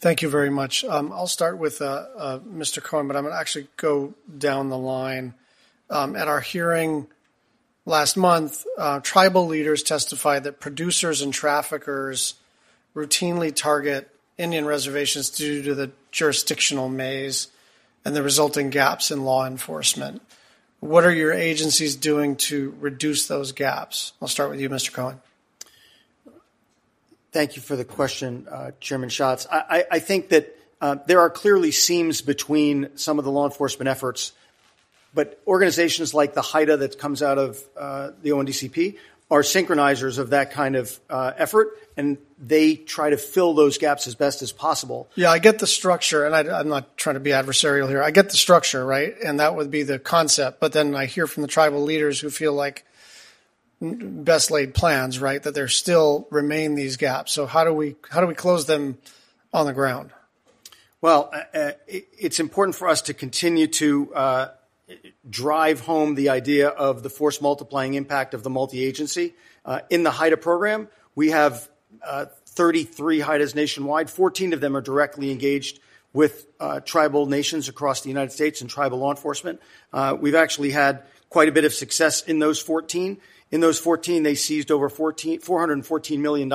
Thank you very much. Um, I'll start with uh, uh, Mr. Cohen, but I'm going to actually go down the line. Um, at our hearing last month, uh, tribal leaders testified that producers and traffickers routinely target Indian reservations due to the jurisdictional maze and the resulting gaps in law enforcement. What are your agencies doing to reduce those gaps? I'll start with you, Mr. Cohen. Thank you for the question, uh, Chairman Schatz. I, I, think that uh, there are clearly seams between some of the law enforcement efforts, but organizations like the HIDTA that comes out of uh, the ONDCP are synchronizers of that kind of uh, effort, and they try to fill those gaps as best as possible. Yeah, I get the structure, and I, am not trying to be adversarial here. I get the structure, right? And that would be the concept. But then I hear from the tribal leaders who feel like best laid plans, right? That there still remain these gaps. So how do we how do we close them on the ground? Well, uh, uh it's important for us to continue to uh, drive home the idea of the force multiplying impact of the multi agency. Uh, in the HIDTA program, we have uh, 33 HIDTAs nationwide. 14 of them are directly engaged with uh, tribal nations across the United States and tribal law enforcement. we've actually had quite a bit of success in those 14. In those 14, they seized over 14, $414 million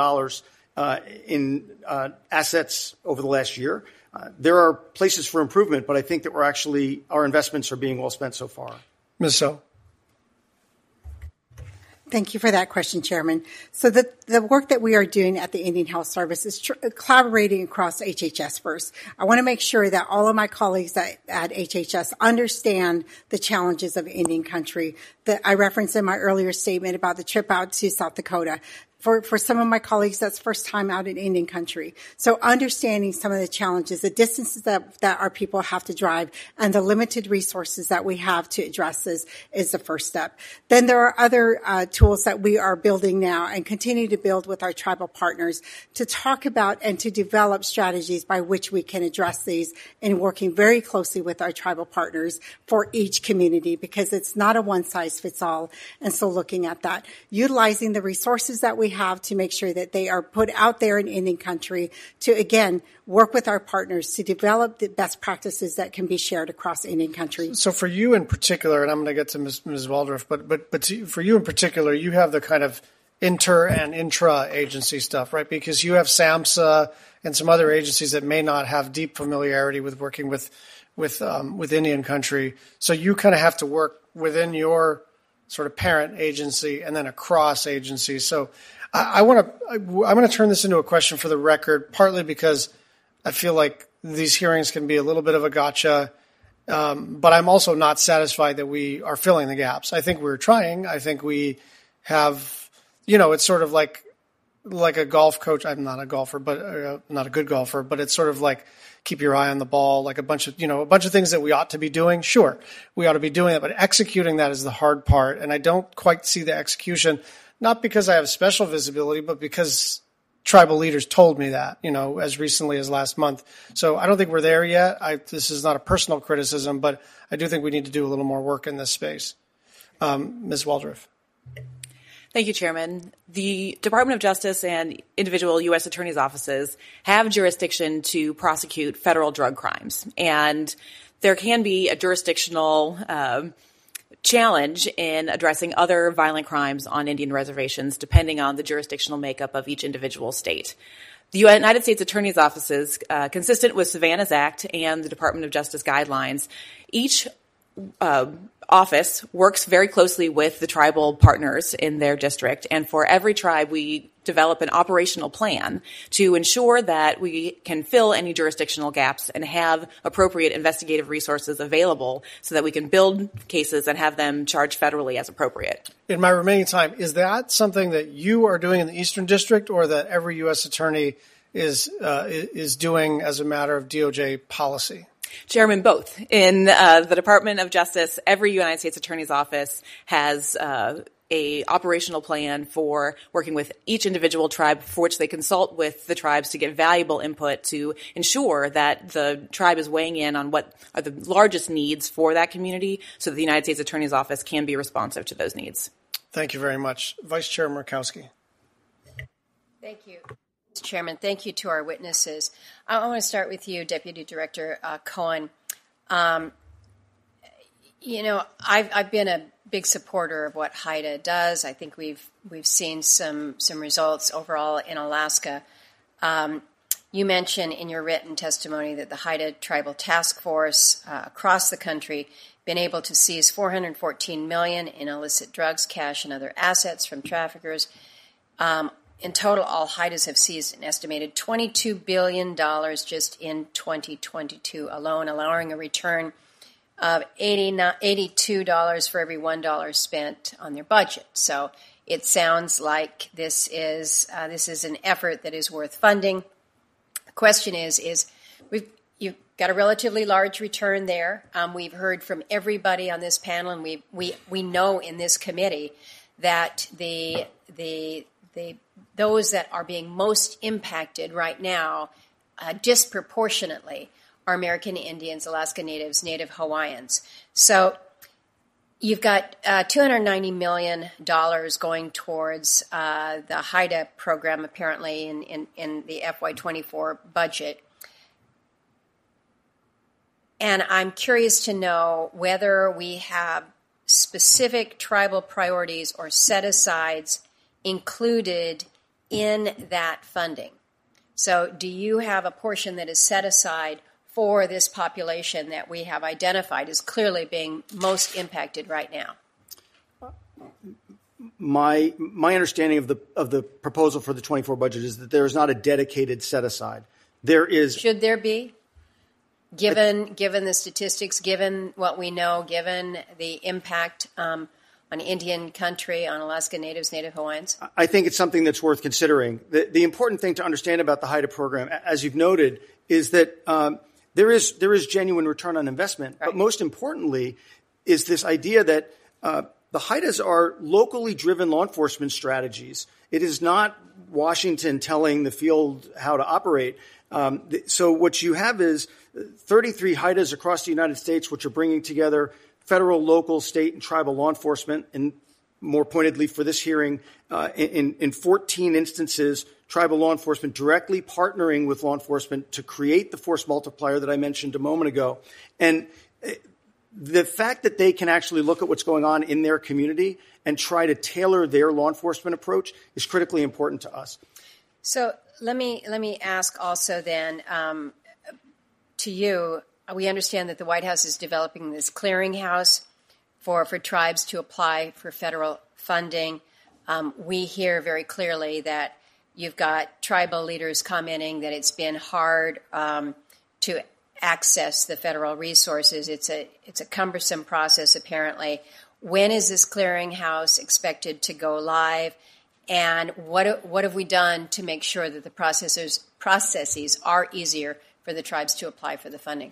uh, in uh, assets over the last year. Uh, there are places for improvement, but I think that we're actually, our investments are being well spent so far. Ms. Tso. Thank you for that question, Chairman. So the, the work that we are doing at the Indian Health Service is tr- collaborating across HHS first. I want to make sure that all of my colleagues at, at HHS understand the challenges of Indian country that I referenced in my earlier statement about the trip out to South Dakota for, for some of my colleagues, that's first time out in Indian country. So understanding some of the challenges, the distances that, that our people have to drive and the limited resources that we have to address this is the first step. Then there are other uh, tools that we are building now and continue to build with our tribal partners to talk about and to develop strategies by which we can address these and working very closely with our tribal partners for each community because it's not a one size fits all. And so looking at that, utilizing the resources that we have to make sure that they are put out there in Indian country to, again, work with our partners to develop the best practices that can be shared across Indian country. So for you in particular, and I'm going to get to Ms. Ms. Waldref, but, but, but to, for you in particular, you have the kind of inter and intra agency stuff, right? Because you have SAMHSA and some other agencies that may not have deep familiarity with working with with um, with Indian country. So you kind of have to work within your sort of parent agency and then across agencies. So I, I want to. I'm going to turn this into a question for the record, partly because I feel like these hearings can be a little bit of a gotcha. Um, but I'm also not satisfied that we are filling the gaps. I think we're trying. I think we have, you know, it's sort of like like a golf coach. I'm not a golfer, but uh, not a good golfer. But it's sort of like keep your eye on the ball, like a bunch of you know a bunch of things that we ought to be doing. Sure, we ought to be doing it, but executing that is the hard part, and I don't quite see the execution not because I have special visibility, but because tribal leaders told me that, you know, as recently as last month. So I don't think we're there yet. I, this is not a personal criticism, but I do think we need to do a little more work in this space. Um, Ms. Waldref. Thank you, Chairman. The Department of Justice and individual U.S. attorneys' offices have jurisdiction to prosecute federal drug crimes. And there can be a jurisdictional um, challenge in addressing other violent crimes on Indian reservations, depending on the jurisdictional makeup of each individual state. The United States Attorney's offices, uh, consistent with Savannah's Act and the Department of Justice guidelines, each uh, office works very closely with the tribal partners in their district. And for every tribe, we develop an operational plan to ensure that we can fill any jurisdictional gaps and have appropriate investigative resources available so that we can build cases and have them charged federally as appropriate. In my remaining time, is that something that you are doing in the Eastern District or that every U.S. attorney is, uh, is doing as a matter of DOJ policy? Chairman, both. In uh, the Department of Justice, every United States Attorney's Office has uh, a operational plan for working with each individual tribe for which they consult with the tribes to get valuable input to ensure that the tribe is weighing in on what are the largest needs for that community so that the United States Attorney's Office can be responsive to those needs. Thank you very much. Vice Chair Murkowski. Thank you. Chairman. Thank you to our witnesses. I want to start with you, Deputy Director uh, Cohen. Um, you know, I've, I've been a big supporter of what HIDTA does. I think we've we've seen some some results overall in Alaska. Um, you mentioned in your written testimony that the HIDTA Tribal Task Force uh, across the country been able to seize 414 million in illicit drugs, cash, and other assets from traffickers. Um, in total, all HIDTAs have seized an estimated $22 billion just in 2022 alone, allowing a return of $82 for every $1 spent on their budget. So it sounds like this is, uh, this is an effort that is worth funding. The question is, is we've, you've got a relatively large return there. Um, we've heard from everybody on this panel, and we, we, we know in this committee that the, the, the, those that are being most impacted right now uh, disproportionately are American Indians, Alaska Natives, Native Hawaiians. So you've got uh, $290 million going towards uh, the HIDTA program, apparently, in, in, in the FY24 budget. And I'm curious to know whether we have specific tribal priorities or set asides included in that funding. So, do you have a portion that is set aside for this population that we have identified as clearly being most impacted right now? My my understanding of the of the proposal for the 24 budget is that there is not a dedicated set aside. There is Should there be? Given given the statistics, given what we know, given the impact um, on Indian country, on Alaska Natives, Native Hawaiians? I think it's something that's worth considering. The, the important thing to understand about the HIDTA program, as you've noted, is that um, there is there is genuine return on investment. Right. But most importantly, is this idea that uh, the HIDTAs are locally driven law enforcement strategies. It is not Washington telling the field how to operate. Um, so what you have is 33 HIDTAs across the United States, which are bringing together federal, local, state, and tribal law enforcement, and more pointedly for this hearing, uh, in, in 14 instances, tribal law enforcement directly partnering with law enforcement to create the force multiplier that I mentioned a moment ago. And uh, the fact that they can actually look at what's going on in their community and try to tailor their law enforcement approach is critically important to us. So let me let me ask also then um, to you. We understand that the White House is developing this clearinghouse for for tribes to apply for federal funding. Um, we hear very clearly that You've got tribal leaders commenting that it's been hard um, to access the federal resources. It's a it's a cumbersome process apparently. When is this clearinghouse expected to go live? And what what have we done to make sure that the processors processes are easier for the tribes to apply for the funding?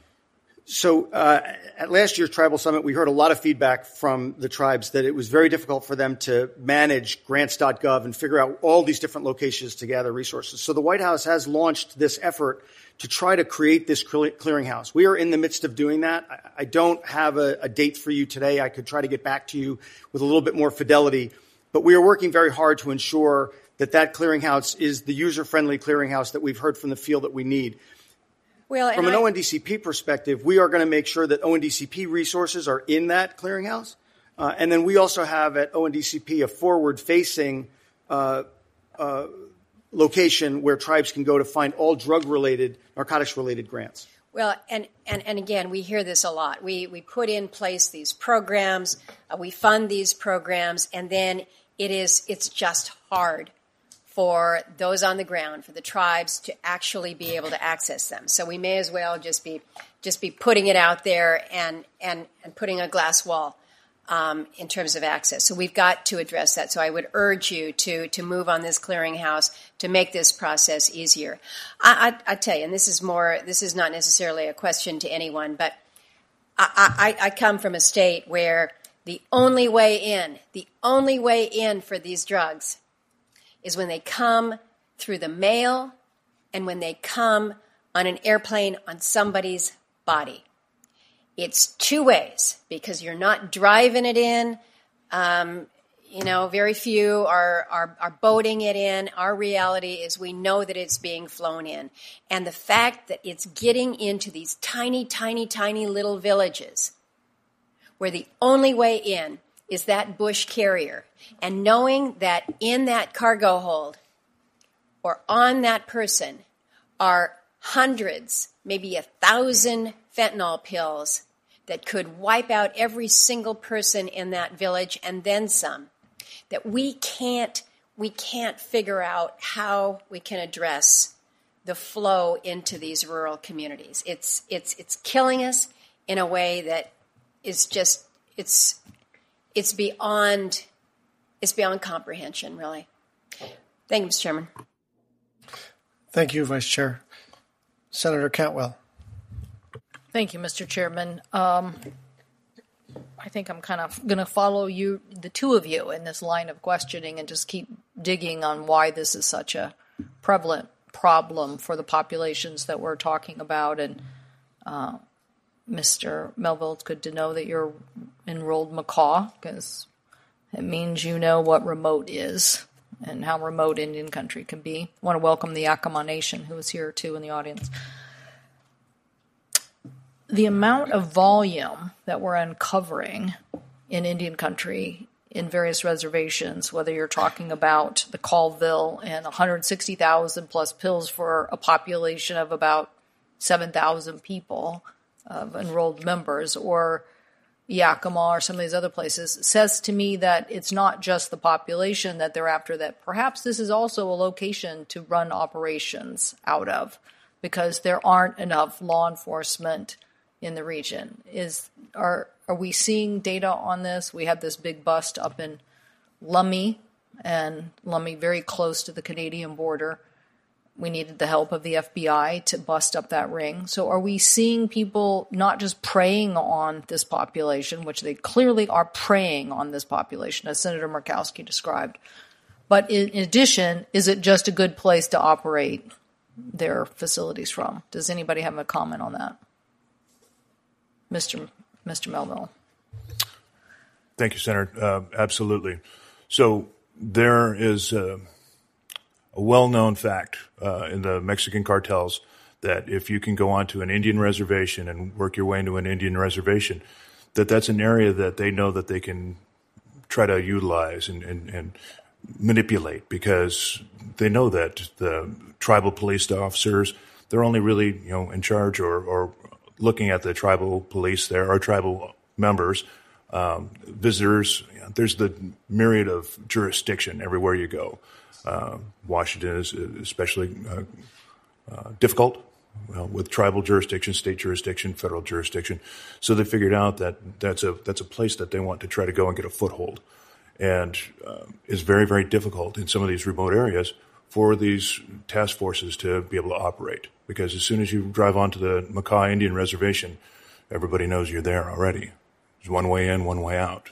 So uh, at last year's tribal summit, we heard a lot of feedback from the tribes that it was very difficult for them to manage grants.gov and figure out all these different locations to gather resources. So the White House has launched this effort to try to create this clearinghouse. We are in the midst of doing that. I don't have a, a date for you today. I could try to get back to you with a little bit more fidelity, but we are working very hard to ensure that that clearinghouse is the user-friendly clearinghouse that we've heard from the field that we need. Well, From an I, ONDCP perspective, we are going to make sure that ONDCP resources are in that clearinghouse. Uh, and then we also have at ONDCP a forward facing uh, uh, location where tribes can go to find all drug related, narcotics related grants. Well, and, and, and again, we hear this a lot. We, we put in place these programs, uh, we fund these programs, and then it is, it's just hard for those on the ground, for the tribes to actually be able to access them. So we may as well just be just be putting it out there and and and putting a glass wall um, in terms of access. So we've got to address that. So I would urge you to to move on this clearinghouse to make this process easier. I, I, I tell you, and this is more. This is not necessarily a question to anyone, but I, I, I come from a state where the only way in, the only way in for these drugs is when they come through the mail and when they come on an airplane on somebody's body. It's two ways because you're not driving it in, um, you know, very few are, are, are boating it in. Our reality is we know that it's being flown in. And the fact that it's getting into these tiny, tiny, tiny little villages where the only way in is that bush carrier. And knowing that in that cargo hold or on that person are hundreds, maybe a thousand fentanyl pills that could wipe out every single person in that village and then some. That we can't we can't figure out how we can address the flow into these rural communities. It's it's it's killing us in a way that is just it's it's beyond it's beyond comprehension, really. Thank you, Mr. Chairman. Thank you, Vice Chair. Senator Cantwell. Thank you, Mr. Chairman. Um, I think I'm kind of going to follow you, the two of you, in this line of questioning and just keep digging on why this is such a prevalent problem for the populations that we're talking about. And uh, Mr. Melville, it's good to know that you're enrolled Makah because it means you know what remote is and how remote Indian country can be. I want to welcome the Yakama Nation who is here too in the audience the amount of volume that we're uncovering in Indian country in various reservations, whether you're talking about the Colville and 160,000 plus pills for a population of about 7,000 people of enrolled members, or Yakima or some of these other places, says to me that it's not just the population that they're after, that perhaps this is also a location to run operations out of because there aren't enough law enforcement in the region. Is are are we seeing data on this? We had this big bust up in Lummi, and Lummi very close to the Canadian border. We needed the help of the FBI to bust up that ring. So, are we seeing people not just preying on this population, which they clearly are preying on this population, as Senator Murkowski described, but in addition, is it just a good place to operate their facilities from? Does anybody have a comment on that? Mr. Mr. Melville. Thank you, Senator. Uh, absolutely. So there is a, a well-known fact uh, in the Mexican cartels that if you can go onto an Indian reservation and work your way into an Indian reservation, that that's an area that they know that they can try to utilize and, and, and manipulate because they know that the tribal police officers they're only really you know in charge or, or looking at the tribal police there, our tribal members, um, visitors. You know, there's the myriad of jurisdiction everywhere you go. Uh, Washington is especially uh, uh, difficult with tribal jurisdiction, state jurisdiction, federal jurisdiction. So they figured out that that's a that's a place that they want to try to go and get a foothold, and uh, is very very difficult in some of these remote areas for these task forces to be able to operate. Because as soon as you drive onto the Makah Indian Reservation, everybody knows you're there already. There's one way in, one way out.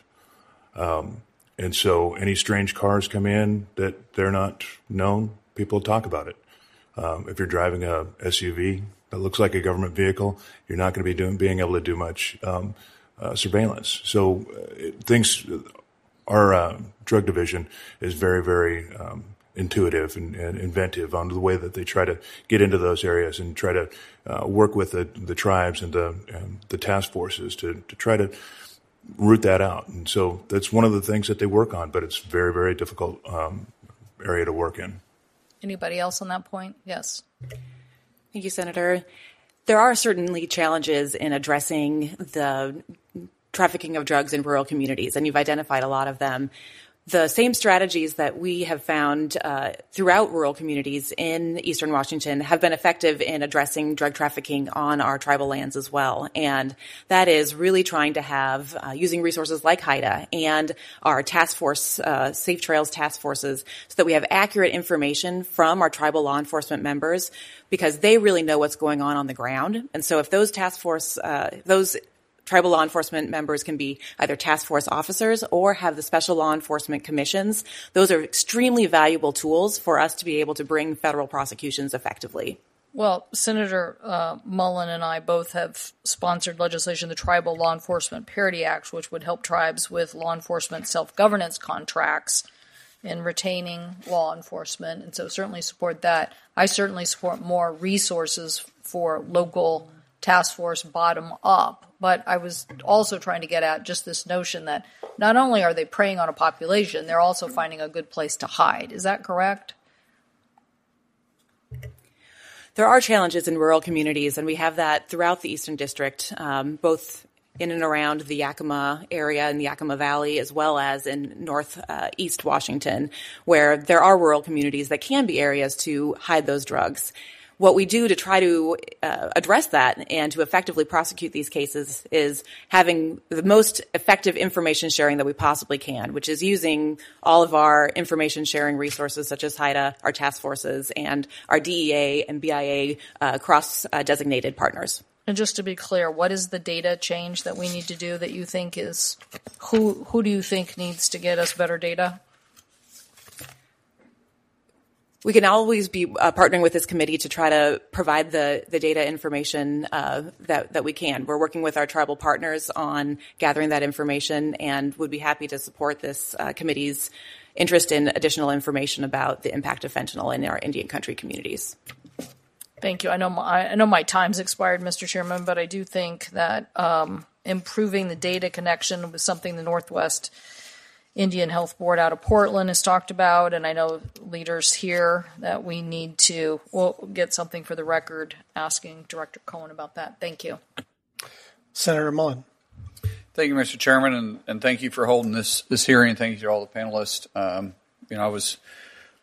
Um, and so any strange cars come in that they're not known, people talk about it. Um, if you're driving a SUV that looks like a government vehicle, you're not going to be doing, being able to do much um, uh, surveillance. So uh, things, our uh, drug division is very, very um, intuitive and, and, inventive on the way that they try to get into those areas and try to uh, work with the, the tribes and the, um, the task forces to, to try to root that out. And so that's one of the things that they work on, but it's very, very difficult um, area to work in. Anybody else on that point? Yes. Thank you, Senator. There are certainly challenges in addressing the trafficking of drugs in rural communities, and you've identified a lot of them the same strategies that we have found uh, throughout rural communities in eastern Washington have been effective in addressing drug trafficking on our tribal lands as well. And that is really trying to have, uh, using resources like HIDTA and our task force, uh, Safe Trails task forces, so that we have accurate information from our tribal law enforcement members because they really know what's going on on the ground. And so if those task force, uh, those tribal law enforcement members can be either task force officers or have the special law enforcement commissions. Those are extremely valuable tools for us to be able to bring federal prosecutions effectively. Well, Senator uh, Mullen and I both have sponsored legislation, the Tribal Law Enforcement Parity Act, which would help tribes with law enforcement self governance contracts in retaining law enforcement. And so, certainly support that. I certainly support more resources for local task force bottom up. But I was also trying to get at just this notion that not only are they preying on a population, they're also finding a good place to hide. Is that correct? There are challenges in rural communities, and we have that throughout the Eastern District, um, both in and around the Yakima area and the Yakima Valley, as well as in northeast uh, Washington, where there are rural communities that can be areas to hide those drugs what we do to try to uh, address that and to effectively prosecute these cases is having the most effective information sharing that we possibly can, which is using all of our information sharing resources such as HIDTA, our task forces, and our DEA and BIA uh, cross uh, designated partners. And just to be clear, what is the data change that we need to do that you think is who who do you think needs to get us better data? We can always be uh, partnering with this committee to try to provide the, the data information uh, that, that we can. We're working with our tribal partners on gathering that information and would be happy to support this uh, committee's interest in additional information about the impact of fentanyl in our Indian country communities. Thank you. I know my, I know my time's expired, Mr. Chairman, but I do think that um, improving the data connection was something the Northwest – Indian Health Board out of Portland has talked about, and I know leaders here that we need to we'll get something for the record asking Director Cohen about that. Thank you. Senator Mullen. Thank you, Mr. Chairman, and, and thank you for holding this this hearing. Thank you to all the panelists. Um, you know, I was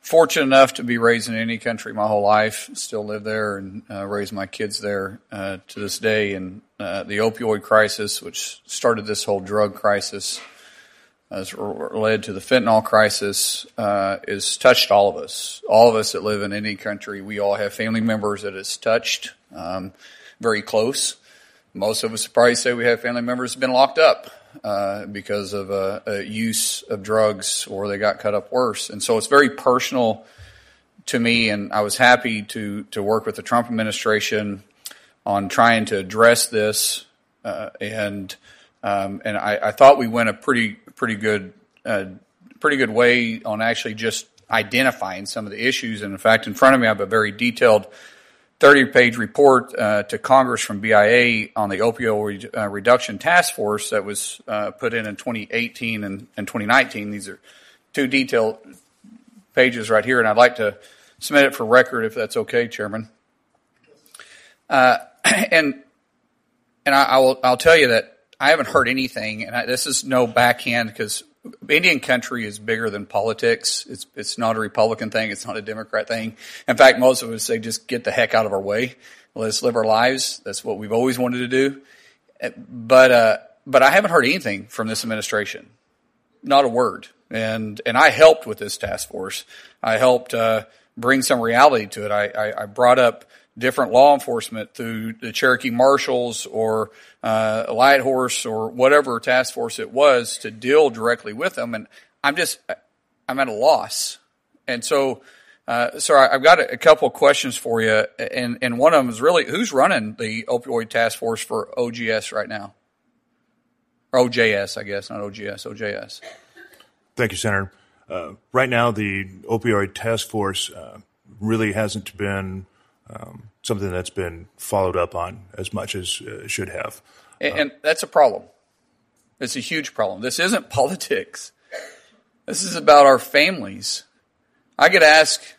fortunate enough to be raised in Indian country my whole life, still live there and uh, raise my kids there uh, to this day. And uh, the opioid crisis, which started this whole drug crisis, has led to the fentanyl crisis uh, is touched all of us. All of us that live in Indian country, we all have family members that it's touched um, very close. Most of us probably say we have family members been locked up uh, because of uh, a use of drugs or they got cut up worse. And so it's very personal to me. And I was happy to to work with the Trump administration on trying to address this uh, and um, and I, I, thought we went a pretty pretty good uh, pretty good way on actually just identifying some of the issues. And in fact, in front of me, I have a very detailed 30 page report uh, to Congress from BIA on the opioid uh, reduction task force that was uh, put in in 2018 and, and 2019. These are two detailed pages right here, and I'd like to submit it for record if that's okay, Chairman. Uh, and and I, I will I'll tell you that I haven't heard anything, and I, this is no backhand because Indian country is bigger than politics. It's it's not a Republican thing. It's not a Democrat thing. In fact, most of us say just get the heck out of our way. Let's live our lives. That's what we've always wanted to do. But uh, but I haven't heard anything from this administration. Not a word. And and I helped with this task force. I helped uh, bring some reality to it. I, I, I brought up different law enforcement through the Cherokee Marshals or uh, Light Horse or whatever task force it was to deal directly with them. And I'm just, I'm at a loss. And so, uh, I've got a, couple of questions for you. And, and one of them is really who's running the opioid task force for OGS right now? Or OJS, I guess, not OGS, OJS. Thank you, Senator. Uh, right now, the opioid task force uh, really hasn't been um, something that's been followed up on as much as uh, should have. And, and that's a problem. It's a huge problem. This isn't politics. This is about our families. I get asked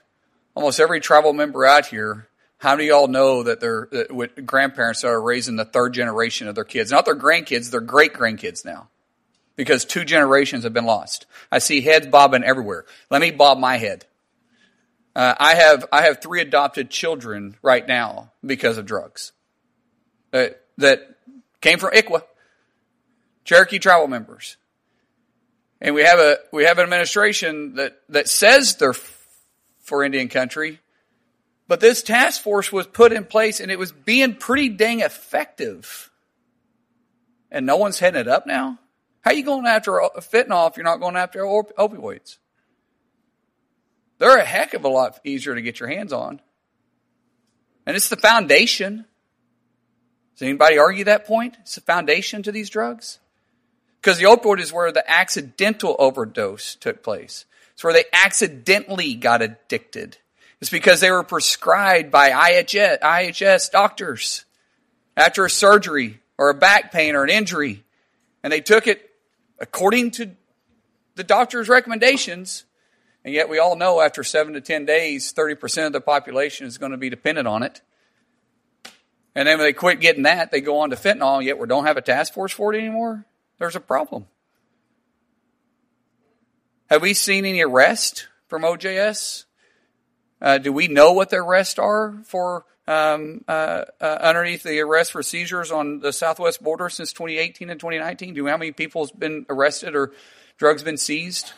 almost every tribal member out here, how do y'all know that they're that with grandparents are raising the third generation of their kids? Not their grandkids, their great grandkids now. Because two generations have been lost. I see heads bobbing everywhere. Let me bob my head. Uh, I have I have three adopted children right now because of drugs that that came from ICWA, Cherokee tribal members, and we have a we have an administration that that says they're for Indian country, but this task force was put in place and it was being pretty dang effective, and no one's heading it up now. How you going after fentanyl if you're not going after opioids? They're a heck of a lot easier to get your hands on. And it's the foundation. Does anybody argue that point? It's the foundation to these drugs? Because the opioid is where the accidental overdose took place. It's where they accidentally got addicted. It's because they were prescribed by IHS, IHS doctors after a surgery or a back pain or an injury. And they took it according to the doctor's recommendations. And yet we all know after seven to 10 days, 30% of the population is going to be dependent on it. And then when they quit getting that, they go on to fentanyl, yet we don't have a task force for it anymore. There's a problem. Have we seen any arrest from OJS? Uh, do we know what the arrests are for um, uh, uh, underneath the arrest for seizures on the southwest border since 2018 and 2019? Do you know how many people have been arrested or drugs been seized?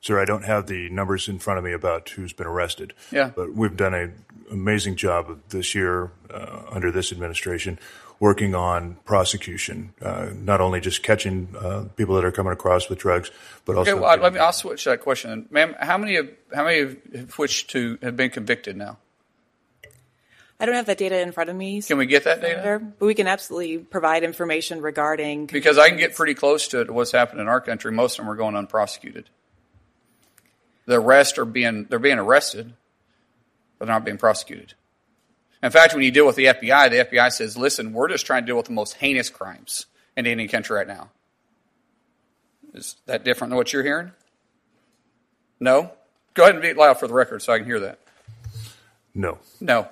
Sir, I don't have the numbers in front of me about who's been arrested. Yeah. But we've done an amazing job this year uh, under this administration working on prosecution, uh, not only just catching uh, people that are coming across with drugs, but also. Okay, well, let me. I'll switch that question, ma'am. How many have how many have switched to have been convicted now? I don't have that data in front of me. Can we get that data? But we can absolutely provide information regarding Because I can get pretty close to it. What's happened in our country? Most of them are going unprosecuted. The arrest are being they're being arrested, but they're not being prosecuted. In fact, when you deal with the FBI, the FBI says, "Listen, we're just trying to deal with the most heinous crimes in Indian country right now." Is that different than what you're hearing? No. Go ahead and be loud for the record so I can hear that. No. No.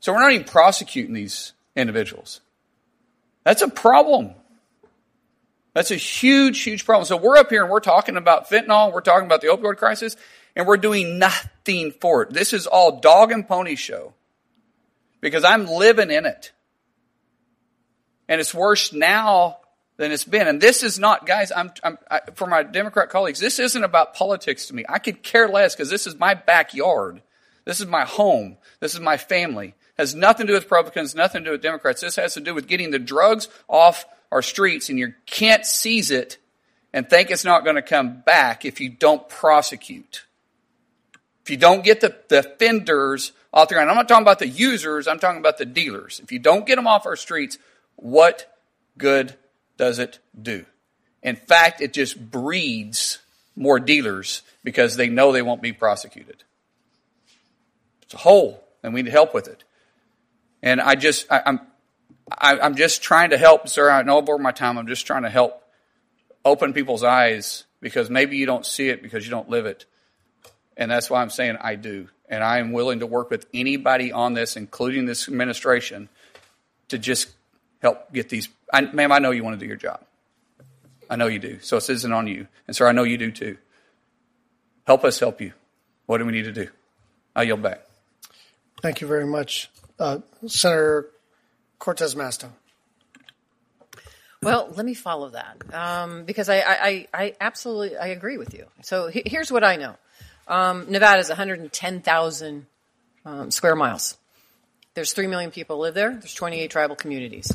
So we're not even prosecuting these individuals. That's a problem. That's a huge, huge problem. So we're up here and we're talking about fentanyl, we're talking about the opioid crisis, and we're doing nothing for it. This is all dog and pony show because I'm living in it. And it's worse now than it's been. And this is not, guys, I'm, I'm I, for my Democrat colleagues, this isn't about politics to me. I could care less because this is my backyard. This is my home. This is my family. It has nothing to do with Republicans, nothing to do with Democrats. This has to do with getting the drugs off our streets, and you can't seize it and think it's not going to come back if you don't prosecute. If you don't get the, the offenders off the ground, I'm not talking about the users, I'm talking about the dealers. If you don't get them off our streets, what good does it do? In fact, it just breeds more dealers because they know they won't be prosecuted. It's a hole, and we need help with it. And I just, I, I'm, I, I'm just trying to help, sir. I know over my time. I'm just trying to help open people's eyes because maybe you don't see it because you don't live it. And that's why I'm saying I do. And I am willing to work with anybody on this, including this administration, to just help get these. I, ma'am, I know you want to do your job. I know you do. So this isn't on you. And sir, I know you do too. Help us help you. What do we need to do? I yield back. Thank you very much. Uh, Senator Cortez Masto. Well, let me follow that um, because I, I, I, absolutely I agree with you. So he, here's what I know: um, Nevada is 110,000 um, square miles. There's three million people live there. There's 28 tribal communities.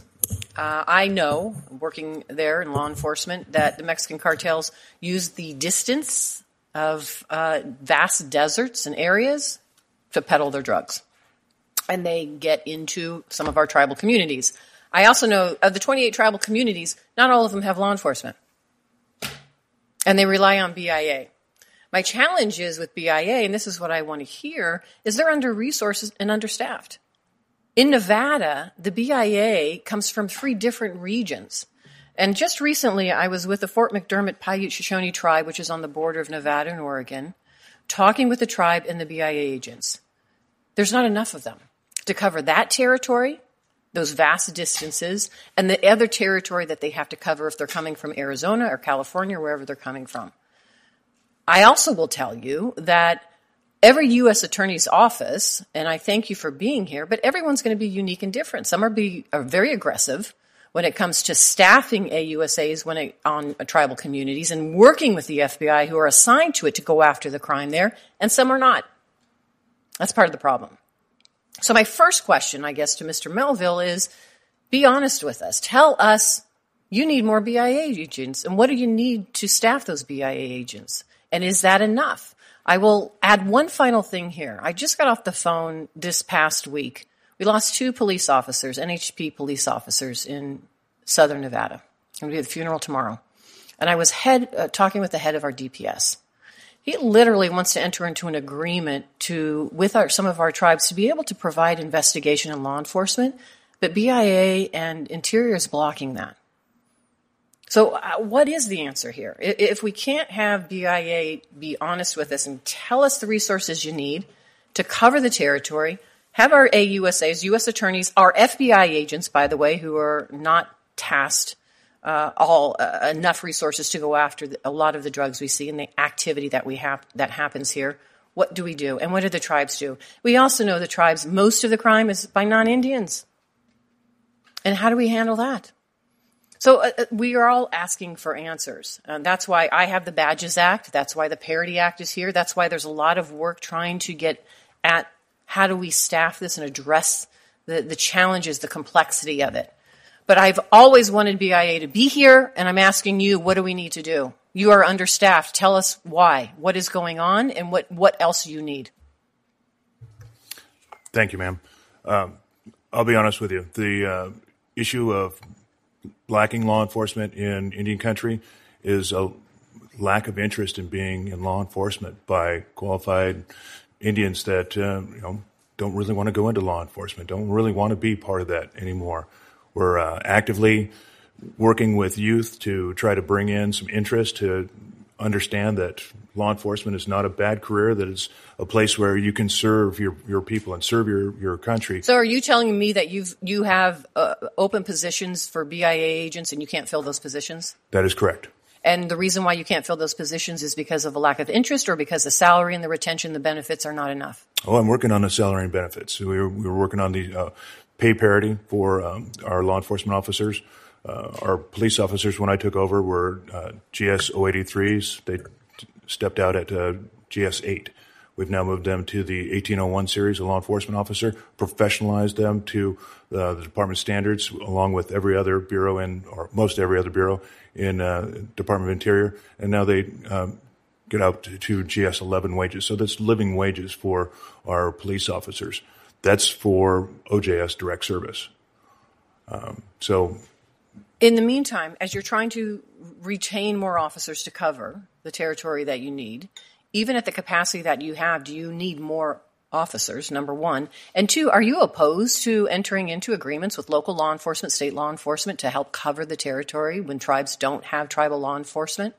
Uh, I know, working there in law enforcement, that the Mexican cartels use the distance of uh, vast deserts and areas to peddle their drugs, and they get into some of our tribal communities. I also know of the 28 tribal communities, not all of them have law enforcement. And they rely on BIA. My challenge is with BIA, and this is what I want to hear, is they're under resources and understaffed. In Nevada, the BIA comes from three different regions. And just recently, I was with the Fort McDermitt Paiute Shoshone tribe, which is on the border of Nevada and Oregon, talking with the tribe and the BIA agents. There's not enough of them to cover that territory those vast distances and the other territory that they have to cover if they're coming from Arizona or California or wherever they're coming from. I also will tell you that every U.S. attorney's office, and I thank you for being here, but everyone's going to be unique and different. Some are, be, are very aggressive when it comes to staffing AUSAs when it, on uh, tribal communities and working with the FBI who are assigned to it to go after the crime there, and some are not. That's part of the problem. So my first question, I guess, to Mr. Melville is be honest with us. Tell us you need more BIA agents and what do you need to staff those BIA agents? And is that enough? I will add one final thing here. I just got off the phone this past week. We lost two police officers, NHP police officers in southern Nevada. I'm going to be at the funeral tomorrow. And I was head, uh, talking with the head of our DPS. He literally wants to enter into an agreement to, with our, some of our tribes to be able to provide investigation and law enforcement, but BIA and Interior is blocking that. So, uh, what is the answer here? If we can't have BIA be honest with us and tell us the resources you need to cover the territory, have our AUSAs, U.S. attorneys, our FBI agents, by the way, who are not tasked uh, all uh, enough resources to go after the, a lot of the drugs we see and the activity that we have that happens here. What do we do? And what do the tribes do? We also know the tribes. Most of the crime is by non-Indians. And how do we handle that? So uh, uh, we are all asking for answers. Uh, that's why I have the Badges Act. That's why the Parity Act is here. That's why there's a lot of work trying to get at how do we staff this and address the, the challenges, the complexity of it. But I've always wanted BIA to be here, and I'm asking you, what do we need to do? You are understaffed. Tell us why. What is going on, and what, what else you need? Thank you, ma'am. Um, I'll be honest with you. The uh, issue of lacking law enforcement in Indian country is a lack of interest in being in law enforcement by qualified Indians that uh, you know don't really want to go into law enforcement, don't really want to be part of that anymore. We're uh, actively working with youth to try to bring in some interest to understand that law enforcement is not a bad career, that it's a place where you can serve your, your people and serve your, your country. So are you telling me that you've, you have uh, open positions for BIA agents and you can't fill those positions? That is correct. And the reason why you can't fill those positions is because of a lack of interest or because the salary and the retention, the benefits are not enough? Oh, I'm working on the salary and benefits. We were, we were working on the uh, pay parity for um, our law enforcement officers. Uh, our police officers, when I took over, were uh, GS 083s. They stepped out at uh, GS 8. We've now moved them to the 1801 series, a law enforcement officer, professionalized them to uh, the department standards, along with every other bureau in, or most every other bureau in uh, Department of Interior, and now they um, get out to, to GS 11 wages. So that's living wages for our police officers. That's for OJS direct service. Um, so, in the meantime, as you're trying to retain more officers to cover the territory that you need, even at the capacity that you have, do you need more officers? Number one. And two, are you opposed to entering into agreements with local law enforcement, state law enforcement to help cover the territory when tribes don't have tribal law enforcement?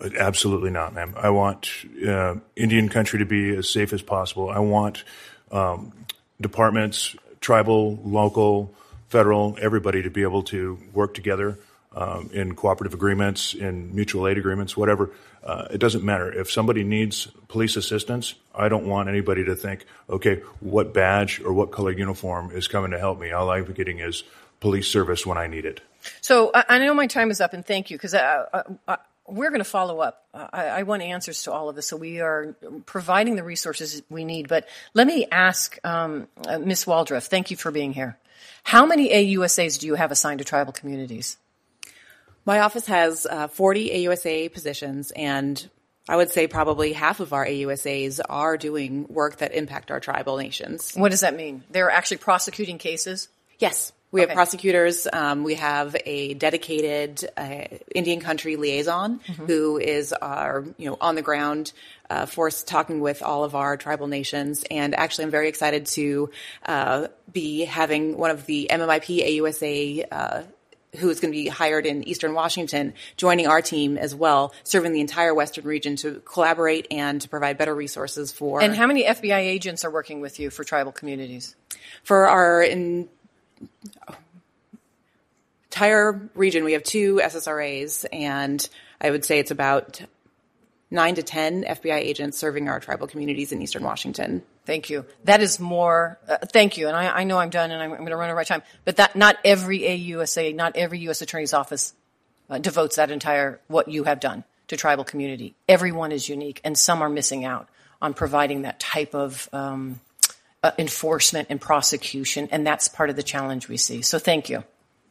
Absolutely not, ma'am. I want uh, Indian country to be as safe as possible. I want um, departments, tribal, local, federal, everybody to be able to work together um, in cooperative agreements, in mutual aid agreements, whatever. Uh, it doesn't matter. If somebody needs police assistance, I don't want anybody to think, okay, what badge or what color uniform is coming to help me? All I'm getting is police service when I need it. So I know my time is up, and thank you because uh, uh, we're going to follow up. I, I, want answers to all of this, so we are providing the resources we need. But let me ask um, uh, Ms. Waldref. Thank you for being here. How many AUSAs do you have assigned to tribal communities? My office has uh, 40 AUSA positions, and I would say probably half of our AUSAs are doing work that impact our tribal nations. What does that mean? They're actually prosecuting cases? Yes. We okay. have prosecutors. Um, we have a dedicated uh, Indian country liaison mm-hmm. who is our, you know, on the ground uh, force talking with all of our tribal nations. And actually, I'm very excited to uh, be having one of the MMIP AUSA uh, who is going to be hired in Eastern Washington, joining our team as well, serving the entire Western region to collaborate and to provide better resources for. And how many FBI agents are working with you for tribal communities? For our in, entire region, we have two SSRAs, and I would say it's about nine to 10 FBI agents serving our tribal communities in Eastern Washington. Thank you. That is more, uh, thank you. And I, I, know I'm done and I'm, I'm going to run of my time, but that, not every AUSA, not every U.S. Attorney's Office uh, devotes that entire, what you have done to tribal community. Everyone is unique and some are missing out on providing that type of, um, uh, enforcement and prosecution. And that's part of the challenge we see. So thank you.